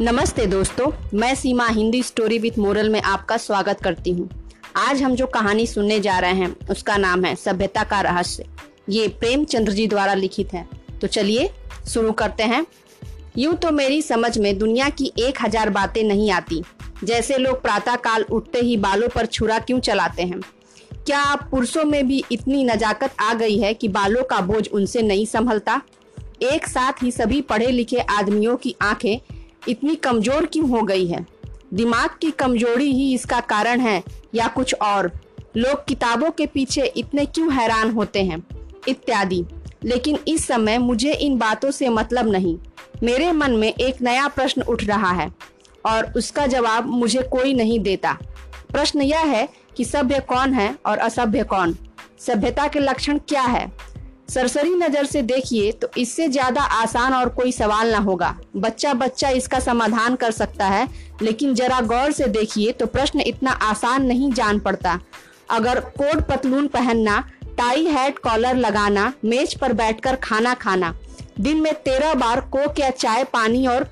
नमस्ते दोस्तों, मैं Seema Hindi story with moral में आपका स्वागत करती हूँ। आज हम जो कहानी सुनने जा रहे हैं, उसका नाम है सभ्यता का रहस्य। ये प्रेमचंद्र जी द्वारा लिखित है। तो चलिए, शुरू करते हैं। यूँ तो मेरी समझ में दुनिया की एक हज़ार बातें नहीं आती। जैसे लोग प्रातः काल उठते ही बालों पर छुरा क्यों चलाते हैं? क्या पुरुषों में भी इतनी नजाकत आ गई है कि बालों का बोझ उनसे नहीं संभलता? एक साथ ही सभी पढ़े लिखे आदमियों की आँखें इतनी कमज़ोर क्यों हो गई है? दिमाग की कमज़ोरी ही इसका कारण है, या कुछ और? लोग किताबों के पीछे इतने क्यों हैरान होते हैं? इत्यादि। लेकिन इस समय मुझे इन बातों से मतलब नहीं। मेरे मन में एक नया प्रश्न उठ रहा है, और उसका जवाब मुझे कोई नहीं देता। प्रश्न यह है कि सभ्य कौन है और असभ्य कौन? सभ्यता के लक्षण क्या है? सरसरी नज़र से देखिए तो इससे ज़्यादा आसान और कोई सवाल ना होगा। बच्चा बच्चा इसका समाधान कर सकता है, लेकिन जरा गौर से देखिए तो प्रश्न इतना आसान नहीं जान पड़ता। अगर कोट पतलून पहनना, टाई हैट कॉलर लगाना, मेज पर बैठकर खाना खाना, दिन में तेरह बार कोक या चाय, पानी और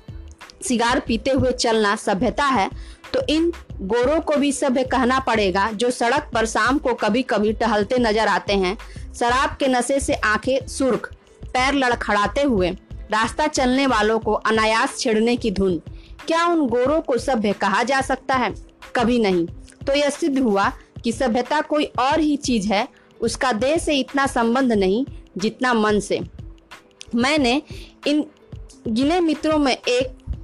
सिगार पीते हुए चलना सभ्यता है तो इन गोरों को भी सभ्य कहना पड़ेगा जो सड़क पर शाम को कभी कभी टहलते नज़र आते हैं। शराब के नशे से आँखें सुर्ख, पैर लड़खड़ाते हुए, रास्ता चलने वालों को अनायास छेड़ने की धुन। क्या उन गोरों को सभ्य कहा जा सकता है? कभी नहीं। तो यह सिद्ध हुआ कि सभ्यता कोई और ही चीज़ है, उसका देह से इतना संबंध नहीं जितना मन से। मैंने इन गिने मित्रों में एक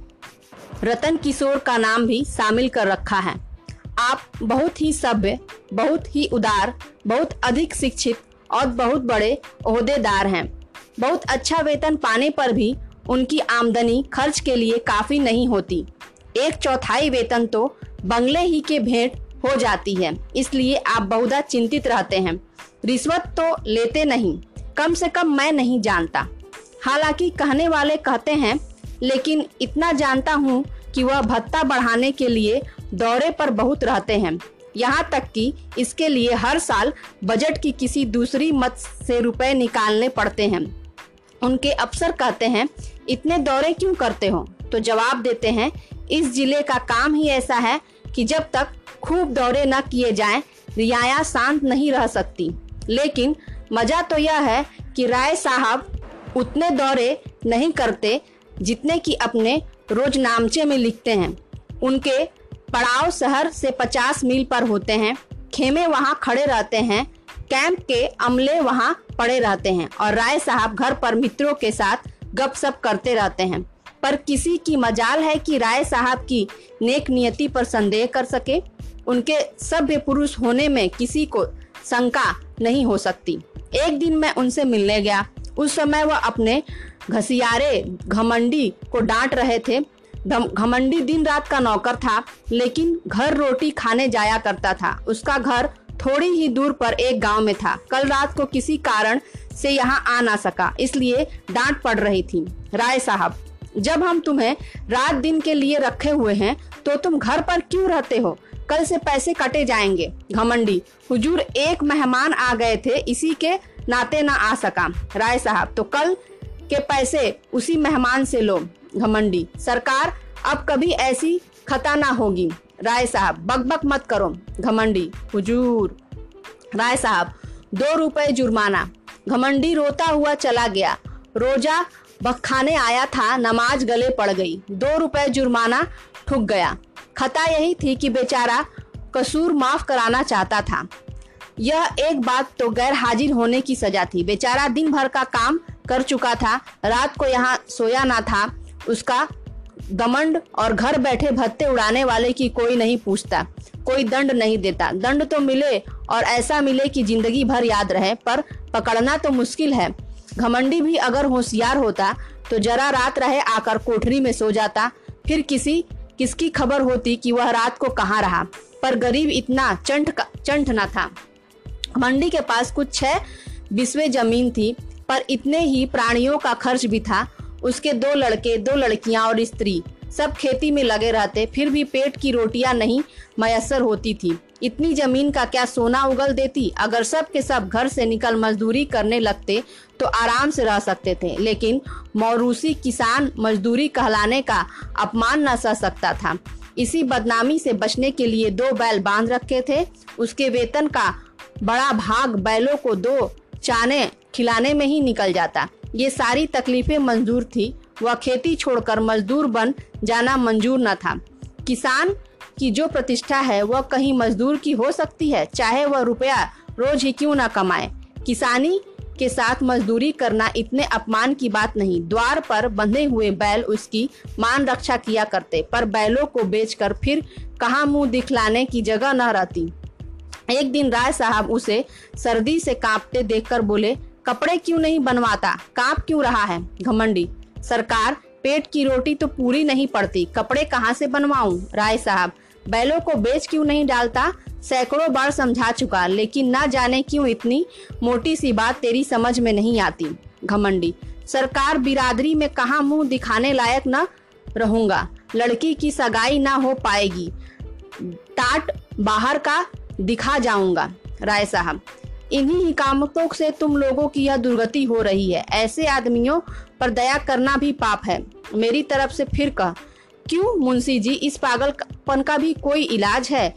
रतन किशोर का नाम भी शामिल कर रखा है। आप बहुत ही सभ्य, बहुत ही उदार, बहुत अधिक शिक्षित और बहुत बड़े ओहदेदार हैं। बहुत अच्छा वेतन पाने पर भी उनकी आमदनी खर्च के लिए काफ़ी नहीं होती। एक चौथाई वेतन तो बंगले ही के भेंट हो जाती है, इसलिए आप बहुधा चिंतित रहते हैं। रिश्वत तो लेते नहीं, कम से कम मैं नहीं जानता। हालाँकि कहने वाले कहते हैं, लेकिन इतना जानता हूँ कि वह भत्ता बढ़ाने के लिए दौरे पर बहुत रहते हैं। यहाँ तक कि इसके लिए हर साल बजट की किसी दूसरी मत से रुपए निकालने पड़ते हैं। उनके अफसर कहते हैं, इतने दौरे क्यों करते हो? तो जवाब देते हैं, इस ज़िले का काम ही ऐसा है कि जब तक खूब दौरे न किए जाएँ, रियाया शांत नहीं रह सकती। लेकिन मज़ा तो यह है कि राय साहब उतने दौरे नहीं करते जितने कि अपने रोज नामचे में लिखते हैं। उनके पड़ाव शहर से 50 मील पर होते हैं। खेमे वहाँ खड़े रहते हैं। कैंप के अमले वहाँ पड़े रहते हैं और राय साहब घर पर मित्रों के साथ गपशप करते रहते हैं। पर किसी की मजाल है कि राय साहब की नेक नियति पर संदेह कर सके। उनके सभ्य पुरुष होने में किसी को शंका नहीं हो सकती। एक दिन मैं उनसे मिलने गया। उस समय वह अपने घसियारे घमंडी को डांट रहे थे। घमंडी दिन रात का नौकर था, लेकिन घर रोटी खाने जाया करता था। उसका घर थोड़ी ही दूर पर एक गाँव में था। कल रात को किसी कारण से यहाँ आ ना सका, इसलिए डांट पड़ रही थी। राय साहब, जब हम तुम्हें रात दिन के लिए रखे हुए हैं तो तुम घर पर क्यों रहते हो? कल से पैसे कटे जाएँगे। घमंडी, हुजूर एक मेहमान आ गए थे, इसी के नाते ना आ सका। राय साहब तो कल के पैसे उसी मेहमान से लो। घमंडी। सरकार, अब कभी ऐसी खता ना होगी। राय साहब, बकबक मत करो। घमंडी। हुजूर। राय साहब, दो रुपए जुर्माना। घमंडी रोता हुआ चला गया। रोजा बखाने आया था, नमाज़ गले पड़ गई। दो रुपए जुर्माना ठुक गया। खता यही थी कि बेचारा कसूर माफ़ कराना चाहता था। यह एक बात तो गैर हाजिर होने की सजा थी। बेचारा दिन भर का काम कर चुका था। रात को यहाँ सोया ना था। उसका दमंड और घर बैठे भत्ते उड़ाने वाले की कोई नहीं पूछता, कोई दंड नहीं देता। दंड तो मिले और ऐसा मिले कि ज़िंदगी भर याद रहे, पर पकड़ना तो मुश्किल है। घमंडी भी अगर होशियार होता तो जरा रात रहे आकर कोठरी में सो जाता। फिर किसी, किसकी खबर होती कि वह रात को कहाँ रहा? पर गरीब इतना चंट चंठ न था। मंडी के पास कुछ छह बिस्वे ज़मीन थी, पर इतने ही प्राणियों का खर्च भी था उसके दो लड़के, दो लड़कियाँ और स्त्री। सब खेती में लगे रहते, फिर भी पेट की रोटियाँ नहीं मयसर होती थी। इतनी ज़मीन का क्या सोना उगल देती? अगर सब के सब घर से निकल मजदूरी करने लगते तो आराम से रह सकते थे। लेकिन मौरूसी किसान मजदूरी कहलाने का अपमान न सह सकता था। इसी बदनामी से बचने के लिए दो बैल बाँध रखे थे। उसके वेतन का बड़ा भाग बैलों को दो चाने खिलाने में ही निकल जाता। ये सारी तकलीफें मंजूर थी। वह खेती छोड़कर मजदूर बन जाना मंजूर न था। किसान की जो प्रतिष्ठा है, वह कहीं मजदूर की हो सकती है, चाहे वह रुपया रोज ही क्यों ना कमाए। किसानी के साथ मजदूरी करना इतने अपमान की बात नहीं। द्वार पर बंधे हुए बैल उसकी मान रक्षा किया करते, पर बैलों को बेचकर फिर कहाँ मुँह दिखलाने की जगह न रहती। एक दिन राय साहब उसे सर्दी से कांपते देखकर बोले कपड़े क्यों नहीं बनवाता? काँप क्यों रहा है? घमंडी। सरकार, पेट की रोटी तो पूरी नहीं पड़ती। कपड़े कहाँ से बनवाऊं? राय साहब। बैलों को बेच क्यों नहीं डालता? सैकड़ों बार समझा चुका, लेकिन ना जाने क्यों इतनी मोटी सी बात तेरी समझ में नहीं आती? घमंडी। सरकार बिरादरी में कहा मुँह दिखाने लायक न रहूँगा? लड़की की सगाई ना हो पाएगी। टाट बाहर का दिखा जाऊँगा। राय साहब। इन्हीं हिकामतों से तुम लोगों की यह दुर्गति हो रही है। ऐसे आदमियों पर दया करना भी पाप है। मेरी तरफ़ से फिर कह, क्यों मुंशी जी, इस पागलपन का भी कोई इलाज है?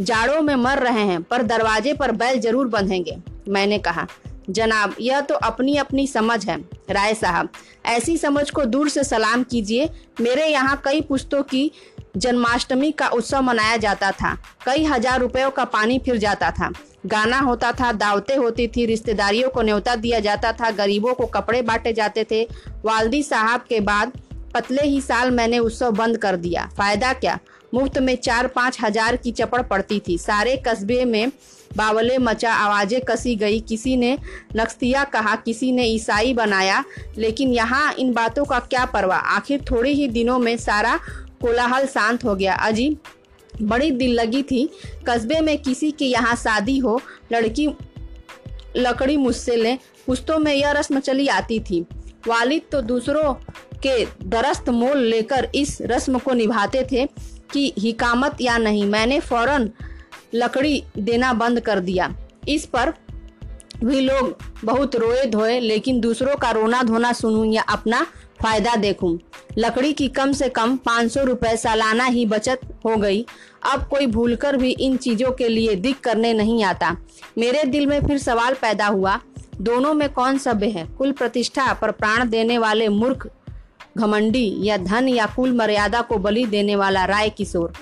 जाड़ों में मर रहे हैं, पर दरवाजे पर बैल ज़रूर बंधेंगे, मैंने कहा। जनाब, यह तो अपनी अपनी समझ है। राय साहब, ऐसी समझ को दूर से सलाम कीजिए। मेरे यहाँ कई पुस्तों की जन्माष्टमी का उत्सव मनाया जाता था। कई हज़ार रुपयों का पानी फिर जाता था। गाना होता था, दावतें होती थी, रिश्तेदारियों को न्योता दिया जाता था, गरीबों को कपड़े बांटे जाते थे। वालदी साहब के बाद पतले ही साल मैंने उत्सव बंद कर दिया। फ़ायदा क्या? मुफ़्त में चार पाँच हज़ार की चपड़ पड़ती थी। सारे कस्बे में बावले मचा, आवाज़ें कसी गई। किसी ने नक्सिया कहा, किसी ने ईसाई बनाया, लेकिन यहाँ इन बातों का क्या परवाह? आखिर थोड़े ही दिनों में सारा कोलाहल शांत हो गया। अजी, बड़ी दिल लगी थी, कस्बे में किसी के यहाँ शादी हो, लड़की, लकड़ी मुझसे ले पुस्तों में यह रस्म चली आती थी। वालिद तो दूसरों के दरस्त मोल लेकर इस रस्म को निभाते थे कि हिकामत या नहीं। मैंने फ़ौरन लकड़ी देना बंद कर दिया। इस पर भी लोग बहुत रोए धोए, लेकिन दूसरों का रोना धोना सुनूं या अपना फ़ायदा देखूँ। लकड़ी की कम से कम पाँच सौ रुपये सालाना ही बचत हो गई। अब कोई भूलकर भी इन चीज़ों के लिए दिक करने नहीं आता। मेरे दिल में फिर सवाल पैदा हुआ, दोनों में कौन सभ्य है? कुल प्रतिष्ठा पर प्राण देने वाले मूर्ख, घमंडी या धन या कुल मर्यादा को बलि देने वाला राय किशोर।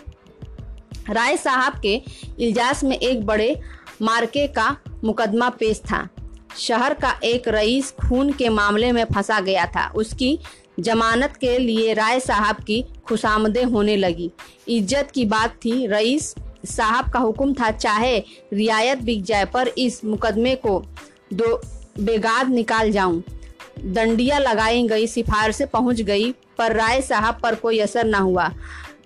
राय साहब के इल्जास में एक बड़े मार्के का मुकदमा पेश था। शहर का एक रईस खून के मामले में फंसा गया था। उसकी जमानत के लिए राय साहब की खुशामदे होने लगी। इज़्ज़त की बात थी। रईस साहब का हुक्म था, चाहे रियायत बिक जाए, पर इस मुकदमे को दो बेगाद निकाल जाऊँ। दंडिया लगाई गई, सिफारिशें पहुँच गई, पर राय साहब पर कोई असर न हुआ।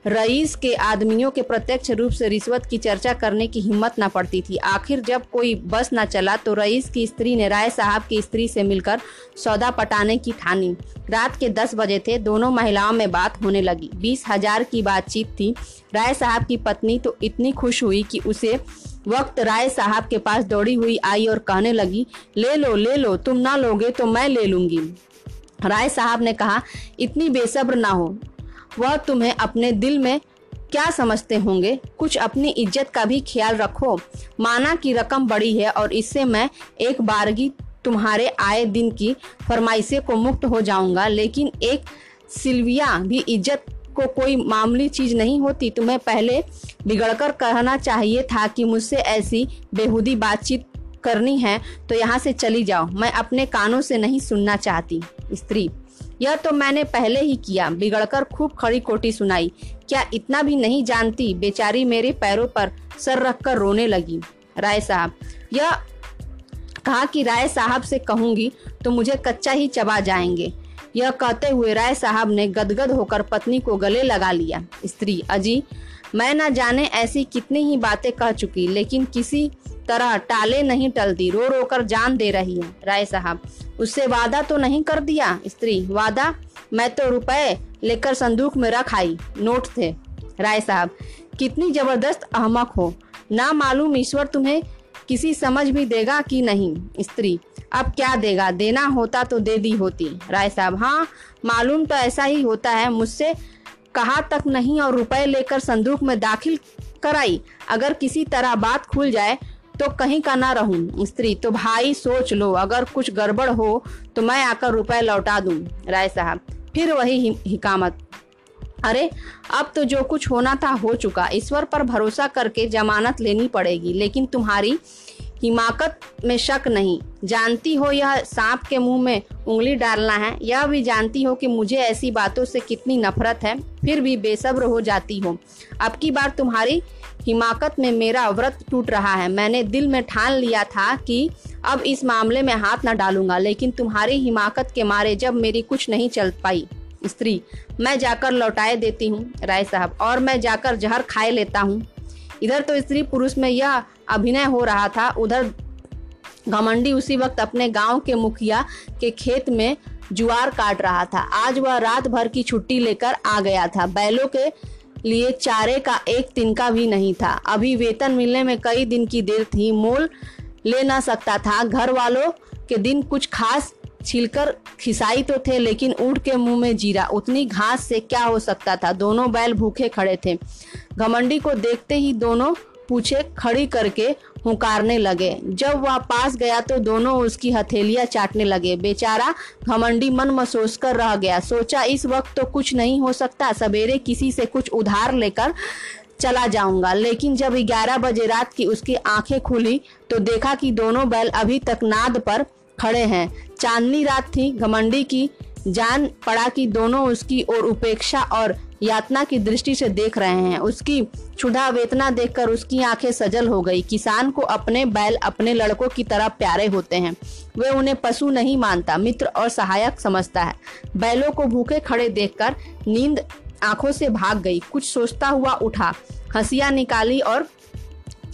रईस के आदमियों के प्रत्यक्ष रूप से रिश्वत की चर्चा करने की हिम्मत न पड़ती थी। आखिर जब कोई बस न चला तो रईस की स्त्री ने राय साहब की स्त्री से मिलकर सौदा पटाने की ठानी। रात के दस बजे थे, दोनों महिलाओं में बात होने लगी। बीस हज़ार की बातचीत थी राय साहब की पत्नी तो इतनी खुश हुई कि उसे वक्त राय साहब के पास दौड़ी हुई आई और कहने लगी, ले लो ले लो, तुम ना लोगे तो मैं ले लूँगी। राय साहब ने कहा, इतनी बेसब्र ना हो। वह तुम्हें अपने दिल में क्या समझते होंगे? कुछ अपनी इज़्ज़त का भी ख्याल रखो। माना की रकम बड़ी है और इससे मैं एक बारगी तुम्हारे आए दिन की फरमाइशे को मुक्त हो जाऊँगा। लेकिन एक सिल्विया भी इज़्ज़त को कोई मामूली चीज़ नहीं होती। तुम्हें पहले बिगड़कर कहना चाहिए था कि मुझसे ऐसी बेहूदी बातचीत करनी है तो यहाँ से चली जाओ। मैं अपने कानों से नहीं सुनना चाहती। स्त्री यह तो मैंने पहले ही किया, बिगड़कर खूब खड़ी कोटी सुनाई। क्या इतना भी नहीं जानती, बेचारी मेरे पैरों पर सर रखकर रोने लगी। राय साहब, यह कहा कि राय साहब से कहूँगी तो मुझे कच्चा ही चबा जाएँगे। यह कहते हुए राय साहब ने गदगद होकर पत्नी को गले लगा लिया। स्त्री, अजी मैं न जाने ऐसी कितनी ही बातें कह चुकी, लेकिन किसी तरह टाले नहीं टलती रो रो कर जान दे रही है, राय साहब। उससे वादा तो नहीं कर दिया, स्त्री? वादा? मैं तो रुपए लेकर संदूक में रख आई, नोट थे। राय साहब, कितनी ज़बरदस्त अहमक हो। ना मालूम ईश्वर तुम्हें किसी समझ भी देगा कि नहीं, स्त्री। अब क्या देगा? देना होता तो दे दी होती। राय साहब हाँ मालूम तो ऐसा ही होता है, मुझसे कहा तक नहीं और रुपए लेकर संदूक में दाखिल कराई। अगर किसी तरह बात खुल जाए तो कहीं का ना रहूँ, स्त्री। तो भाई, सोच लो, अगर कुछ गड़बड़ हो तो मैं आकर रुपए लौटा दूँ, राय साहब। फिर वही हिकामत। अरे, अब तो जो कुछ होना था हो चुका। ईश्वर पर भरोसा करके जमानत लेनी पड़ेगी, लेकिन तुम्हारी हिमाकत में शक नहीं। जानती हो यह सांप के मुँह में उंगली डालना है, यह भी जानती हो कि मुझे ऐसी बातों से कितनी नफरत है, फिर भी बेसब्र हो जाती हो। अब की बार तुम्हारी हिमाकत में मेरा व्रत टूट रहा है। मैंने दिल में ठान लिया था कि अब इस मामले में हाथ न डालूँगा, लेकिन तुम्हारी हिमाकत के मारे जब मेरी कुछ नहीं चल पाई। स्त्री, मैं जाकर लौटाए देती हूँ, राय साहब, और मैं जाकर जहर खाए लेता हूँ। इधर तो स्त्री पुरुष में यह अभिनय हो रहा था। उधर घमंडी उसी वक्त अपने गाँव के मुखिया के खेत में जुआर काट रहा था। आज वह रात भर की छुट्टी लेकर आ गया था। बैलों के लिए चारे का एक तिनका भी नहीं था। अभी वेतन मिलने में कई दिन की देर थी। मोल ले ना सकता था। घर वालों के दिन कुछ खास छिलकर खिसाई तो थे, लेकिन ऊँट के मुँह में जीरा। उतनी घास से क्या हो सकता था? दोनों बैल भूखे खड़े थे। घमंडी को देखते ही दोनों पूछे खड़ी करके हुकारने लगे। जब वह पास गया तो दोनों उसकी हथेलियाँ चाटने लगे। बेचारा घमंडी मन महसूस कर रह गया। सोचा, इस वक्त तो कुछ नहीं हो सकता, सवेरे किसी से कुछ उधार लेकर चला जाऊँगा। लेकिन जब 11 बजे रात की उसकी आँखें खुली तो देखा कि दोनों बैल अभी तक नाद पर खड़े हैं। चांदनी रात थी। घमंडी की जान पड़ा कि दोनों उसकी ओर उपेक्षा और यातना की दृष्टि से देख रहे हैं। उसकी क्षुधा वेतना देखकर उसकी आँखें सजल हो गई। किसान को अपने बैल अपने लड़कों की तरह प्यारे होते हैं। वे उन्हें पशु नहीं मानता, मित्र और सहायक समझता है। बैलों को भूखे खड़े देखकर नींद आँखों से भाग गई। कुछ सोचता हुआ उठा, हंसिया निकाली और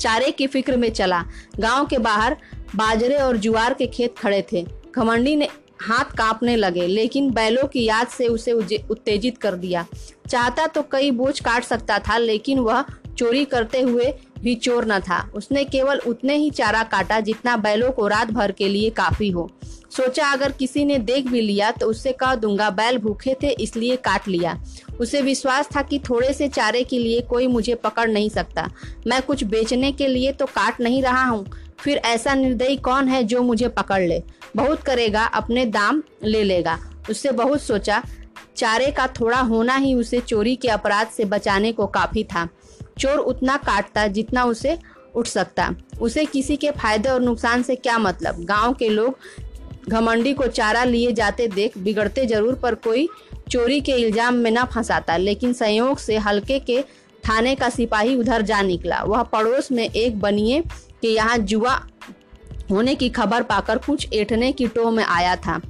चारे की फ़िक्र में चला। गाँव के बाहर बाजरे और जुआर के खेत खड़े थे। घमंडी ने हाथ कांपने लगे, लेकिन बैलों की याद से उसे उत्तेजित कर दिया। चाहता तो कई बोझ काट सकता था, लेकिन वह चोरी करते हुए भी चोर न था। उसने केवल उतने ही चारा काटा जितना बैलों को रात भर के लिए काफ़ी हो। सोचा, अगर किसी ने देख भी लिया तो उससे कह दूँगा, बैल भूखे थे, इसलिए काट लिया। उसे विश्वास था कि थोड़े से चारे के लिए कोई मुझे पकड़ नहीं सकता। मैं कुछ बेचने के लिए तो काट नहीं रहा हूँ फिर ऐसा निर्दयी कौन है जो मुझे पकड़ ले? बहुत करेगा, अपने दाम ले लेगा। उससे बहुत सोचा। चारे का थोड़ा होना ही उसे चोरी के अपराध से बचाने को काफ़ी था। चोर उतना काटता जितना उसे उठ सकता। उसे किसी के फ़ायदे और नुकसान से क्या मतलब? गाँव के लोग घमंडी को चारा लिए जाते देख बिगड़ते ज़रूर, पर कोई चोरी के इल्ज़ाम में न फंसाता। लेकिन संयोग से हल्के के थाने का सिपाही उधर जा निकला। वह पड़ोस में एक बनिए के यहाँ जुआ होने की खबर पाकर कुछ एठने की टोह में आया था।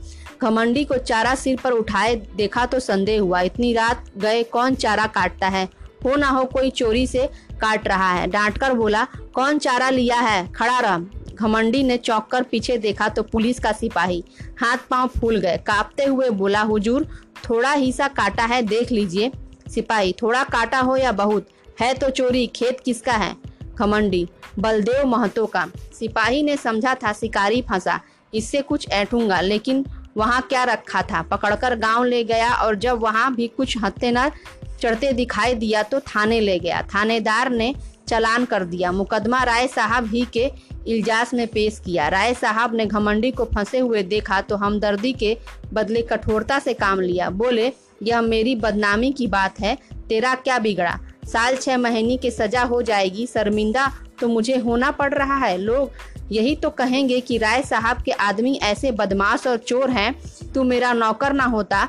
घमंडी को चारा सिर पर उठाए देखा तो संदेह हुआ, इतनी रात गए, कौन चारा काटता है? हो ना हो, कोई चोरी से काट रहा है। डांट कर बोला, कौन चारा लिया है? खड़ा रह। घमंडी ने चौक कर पीछे देखा तो पुलिस का सिपाही हाथ पाँव फूल गए। कांपते हुए बोला, हुजूर, थोड़ा हिस्सा काटा है, देख लीजिए। सिपाही, थोड़ा काटा हो या बहुत? है तो चोरी, खेत किसका है? घमंडी बलदेव महतो का। सिपाही ने समझा था, शिकारी फंसा, इससे कुछ ऐठूँगा, लेकिन वहाँ क्या रखा था? पकड़कर गाँव ले गया और जब वहाँ भी कुछ हत्ते न चढ़ते दिखाई दिया तो थाने ले गया। थानेदार ने चलान कर दिया। मुकदमा राय साहब ही के इल्जास में पेश किया। राय साहब ने घमंडी को फंसे हुए देखा तो हमदर्दी के बदले कठोरता से काम लिया। बोले, यह मेरी बदनामी की बात है, तेरा क्या बिगड़ा? साल छह महीने की सजा हो जाएगी, शर्मिंदा तो मुझे होना पड़ रहा है। लोग यही तो कहेंगे कि राय साहब के आदमी ऐसे बदमाश और चोर हैं, तू मेरा नौकर ना होता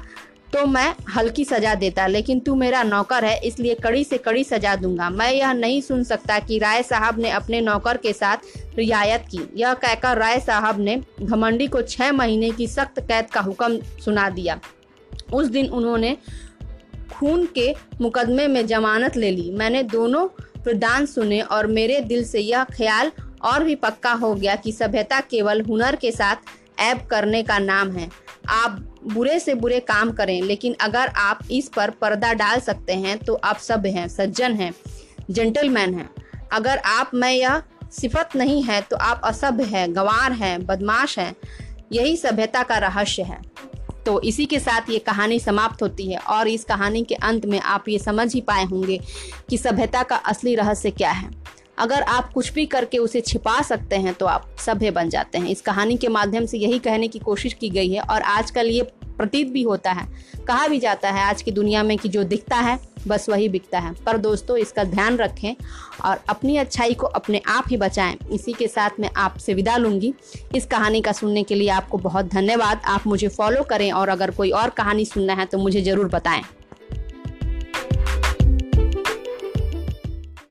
तो मैं हल्की सजा देता, लेकिन तू मेरा नौकर है, इसलिए कड़ी से कड़ी सजा दूँगा। मैं यह नहीं सुन सकता कि राय साहब ने अपने नौकर के साथ रियायत की। यह कहकर राय साहब ने घमंडी को छः महीने की सख्त कैद का हुक्म सुना दिया। उस दिन उन्होंने खून के मुकदमे में जमानत ले ली। मैंने दोनों प्रदान सुने और मेरे दिल से यह ख्याल और भी पक्का हो गया कि सभ्यता केवल हुनर के साथ ऐप करने का नाम है। आप बुरे से बुरे काम करें, लेकिन अगर आप इस पर पर्दा डाल सकते हैं तो आप सब हैं, सज्जन हैं, जेंटलमैन हैं। अगर आप में यह सिफत नहीं है तो आप असभ्य हैं, गंवार हैं, बदमाश हैं। यही सभ्यता का रहस्य है। तो इसी के साथ ये कहानी समाप्त होती है और इस कहानी के अंत में आप ये समझ ही पाए होंगे कि सभ्यता का असली रहस्य क्या है। अगर आप कुछ भी करके उसे छिपा सकते हैं तो आप सभ्य बन जाते हैं। इस कहानी के माध्यम से यही कहने की कोशिश की गई है और आजकल ये प्रतीत भी होता है। कहा भी जाता है आज की दुनिया में कि जो दिखता है, बस वही बिकता है। पर दोस्तों, इसका ध्यान रखें और अपनी अच्छाई को अपने आप ही बचाएँ। इसी के साथ मैं आपसे विदा लूँगी। इस कहानी का सुनने के लिए आपको बहुत धन्यवाद। आप मुझे फॉलो करें और अगर कोई और कहानी सुनना है तो मुझे ज़रूर बताएँ।